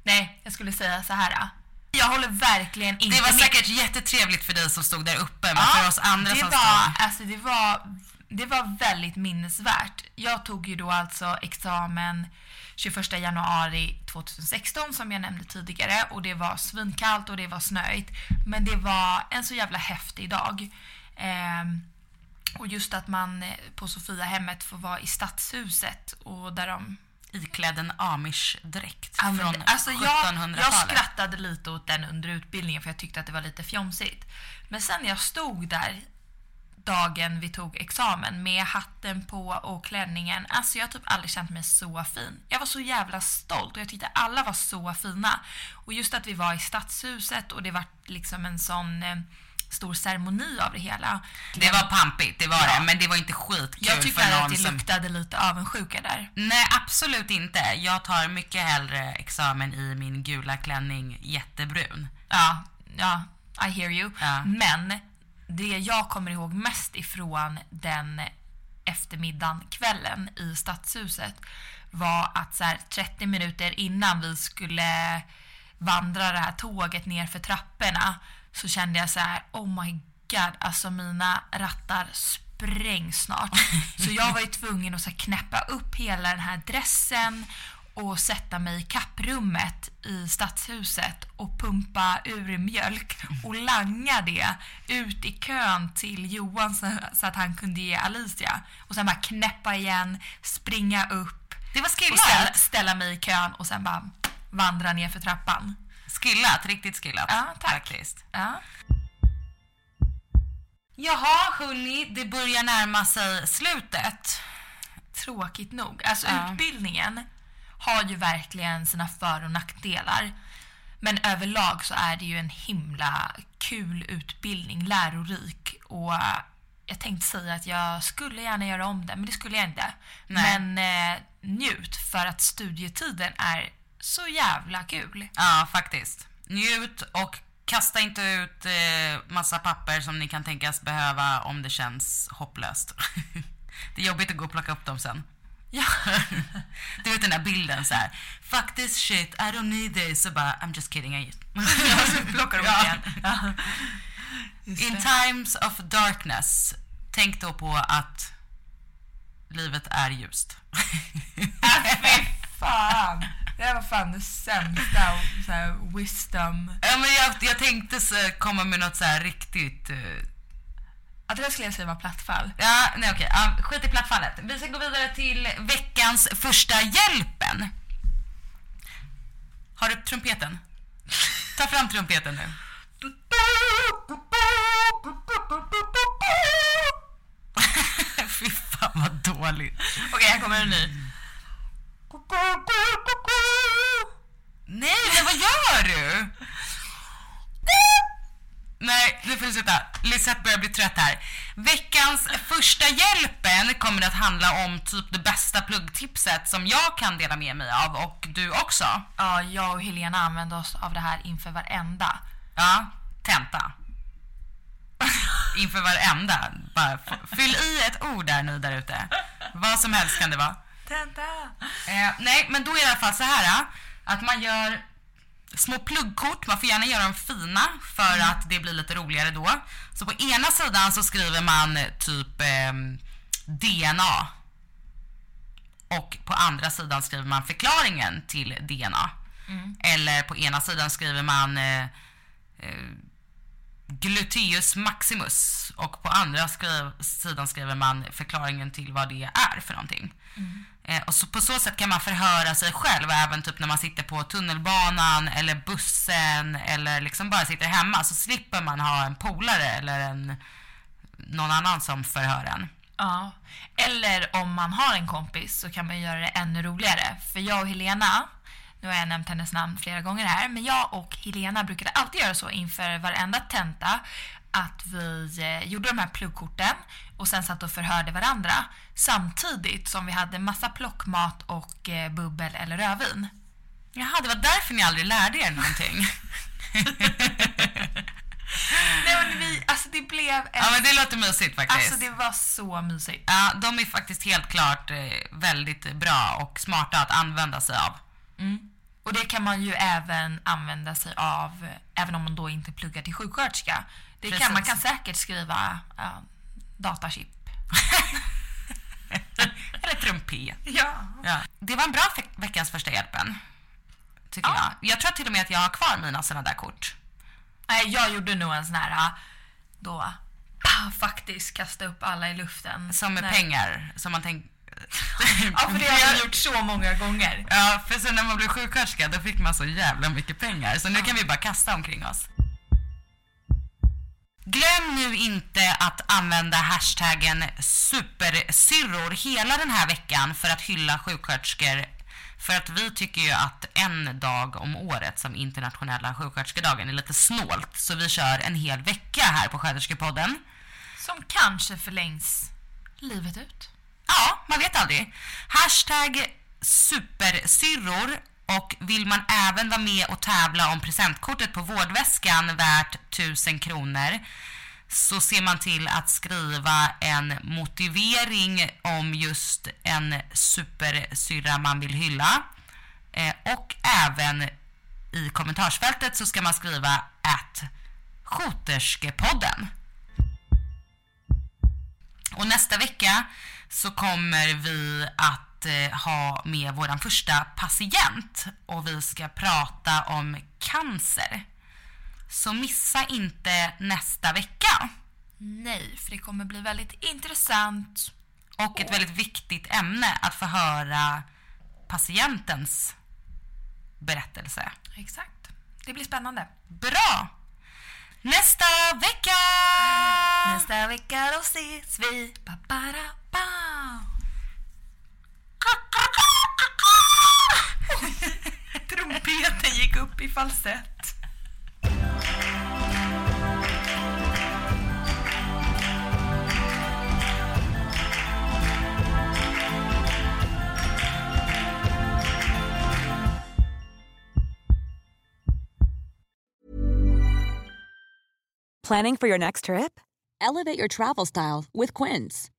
Nej, jag skulle säga så här. Jag håller verkligen inte Det var med. säkert jättetrevligt för dig som stod där uppe men för oss andra det som var, stod... alltså det var, det var väldigt minnesvärt. Jag tog ju då alltså examen 21 januari 2016 som jag nämnde tidigare och det var svinkallt och det var snöigt. Men det var en så jävla häftig dag. Ehm, och just att man eh, på Sofiahemmet får vara i stadshuset och där de iklädd en amish-dräkt Ja, från alltså jag, 1700-talet. jag skrattade lite åt den under utbildningen för jag tyckte att det var lite fjomsigt. Men sen när jag stod där, dagen vi tog examen med hatten på och klänningen. Alltså jag har typ aldrig känt mig så fin. Jag var så jävla stolt och jag tyckte alla var så fina. Och just att vi var i stadshuset och det var liksom en sån eh, stor ceremoni av det hela. Det var pampigt, det var Ja. det. Men det var inte skitkul Jag tyckte för att det som... luktade lite avundsjuka där. Nej, absolut inte. Jag tar mycket hellre examen i min gula klänning, jättebrun. Ja, ja, I hear you. Ja. Men det jag kommer ihåg mest ifrån den eftermiddagen, kvällen i Stadshuset var att så här, 30 minuter innan vi skulle vandra det här tåget ner för trapporna så kände jag så här, oh my god, alltså mina rattar sprängs snart. [LAUGHS] Så jag var ju tvungen att så här, knäppa upp hela den här dressen och sätta mig i kapprummet i stadshuset och pumpa ur mjölk och langa det ut i kön till Johan så, att han kunde ge Alicia. Och sen bara knäppa igen, springa upp Det var och ställa, skillat. ställa mig i kön och sen bara vandra ner för trappan. Skillat, riktigt skillat. Ja, tack. Faktiskt. Ja. Jaha, hörni, det börjar närma sig slutet. Tråkigt nog. Alltså Ja. utbildningen har ju verkligen sina för och nackdelar. Men överlag så är det ju en himla kul utbildning, lärorik och eh, jag tänkte säga att jag skulle gärna göra om det, men det skulle jag inte. Nej. Men eh, njut för att studietiden är så jävla kul. Ja, faktiskt. Njut och kasta inte ut eh, massa papper som ni kan tänkas behöva om det känns hopplöst. [LAUGHS] det är jobbigt att gå och plocka upp dem sen. Ja. [LAUGHS] Du vet den där bilden så här. Fuck this shit, I don't need this. Så bara, I'm just kidding. I... [LAUGHS] plockar de Ja. igen. Ja. Just In det. times of darkness, tänk då på att livet är ljust. Fy fan! Det här var fan det sämsta så här, wisdom. ja, men jag, jag tänkte så, komma med något så här riktigt... Ja, det där skulle jag säga var plattfall. Ja, nej okej. Ja, skit i plattfallet. Vi ska gå vidare till veckans första hjälpen. Har du trumpeten? Ta fram trumpeten nu. [LAUGHS] Fy fan vad dåligt. Okej, här kommer en ny. Nej, men vad gör du? Nej, nu får du sluta. Lisette börjar bli trött här. Veckans första hjälpen kommer att handla om typ det bästa pluggtipset som jag kan dela med mig av och du också. Ja, jag och Helena använde oss av det här inför varenda. Ja, tenta. Inför varenda. Bara fyll i ett ord där ni där ute. Vad som helst kan det vara. Tenta! Eh, nej, men då är det i alla fall så här eh, att man gör små pluggkort. Man får gärna göra dem fina för att det blir lite roligare då. Så på ena sidan så skriver man eh, typ ehm, DNA. Och på andra sidan skriver man förklaringen till DNA. Eller på ena sidan skriver man eh, eh, gluteus maximus och på andra skriv, sidan skriver man förklaringen till vad det är för någonting. Eh, och så på så sätt kan man förhöra sig själv även typ när man sitter på tunnelbanan eller bussen eller liksom bara sitter hemma så slipper man ha en polare eller en, någon annan som förhör en. Ja. Eller om man har en kompis så kan man göra det ännu roligare. För jag och Helena, nu har jag nämnt hennes namn flera gånger här, men jag och Helena brukade alltid göra så inför varenda tenta att vi eh, gjorde de här pluggkorten och sen satt och förhörde varandra samtidigt som vi hade massa plockmat och eh, bubbel eller rödvin. Jaha, det var därför ni aldrig lärde er någonting. [LAUGHS] Nej men vi, alltså det blev en, ja men det låter mysigt faktiskt. alltså det var så mysigt. Ja, de är faktiskt helt klart eh, väldigt bra och smarta att använda sig av. Och det kan man ju även använda sig av även om man då inte pluggar till sjuksköterska. Det kan, man kan säkert skriva ja, datachip. [LAUGHS] Eller trumpet. Ja. Ja. Det var en bra veck- veckans första hjälpen. Tycker Ja. jag. Jag tror till och med att jag har kvar mina sådana där kort. Nej, jag gjorde nog en sån här då ah, faktiskt kasta upp alla i luften. Som med Nej. pengar. Som man tänker... Ja, för det har jag gjort så många gånger. Ja, för sen när man blev sjuksköterska då fick man så jävla mycket pengar. Så nu kan vi bara kasta omkring oss. Glöm nu inte att använda hashtaggen supersyrror hela den här veckan för att hylla sjuksköterskor. För att vi tycker ju att en dag om året som internationella sjuksköterskedagen är lite snålt. Så vi kör en hel vecka här på Sköterskepodden. Som kanske förlängs livet ut. Ja, man vet aldrig. Hashtag supersyrror och vill man även vara med och tävla om presentkortet på vårdväskan värt 1000 kronor så ser man till att skriva en motivering om just en supersyrra man vill hylla. Eh, och även i kommentarsfältet så ska man skriva att Skoterskepodden. Och nästa vecka så kommer vi att eh, ha med vår första patient och vi ska prata om cancer. Så missa inte nästa vecka. Nej, för det kommer bli väldigt intressant. Och ett väldigt viktigt ämne att få höra patientens berättelse. Exakt. Det blir spännande. Bra! Nästa vecka! Nästa vecka då ses vi. Ba, ba, Trumpeten gick upp i falsett. Planning for your next trip? Elevate your travel style with Quince.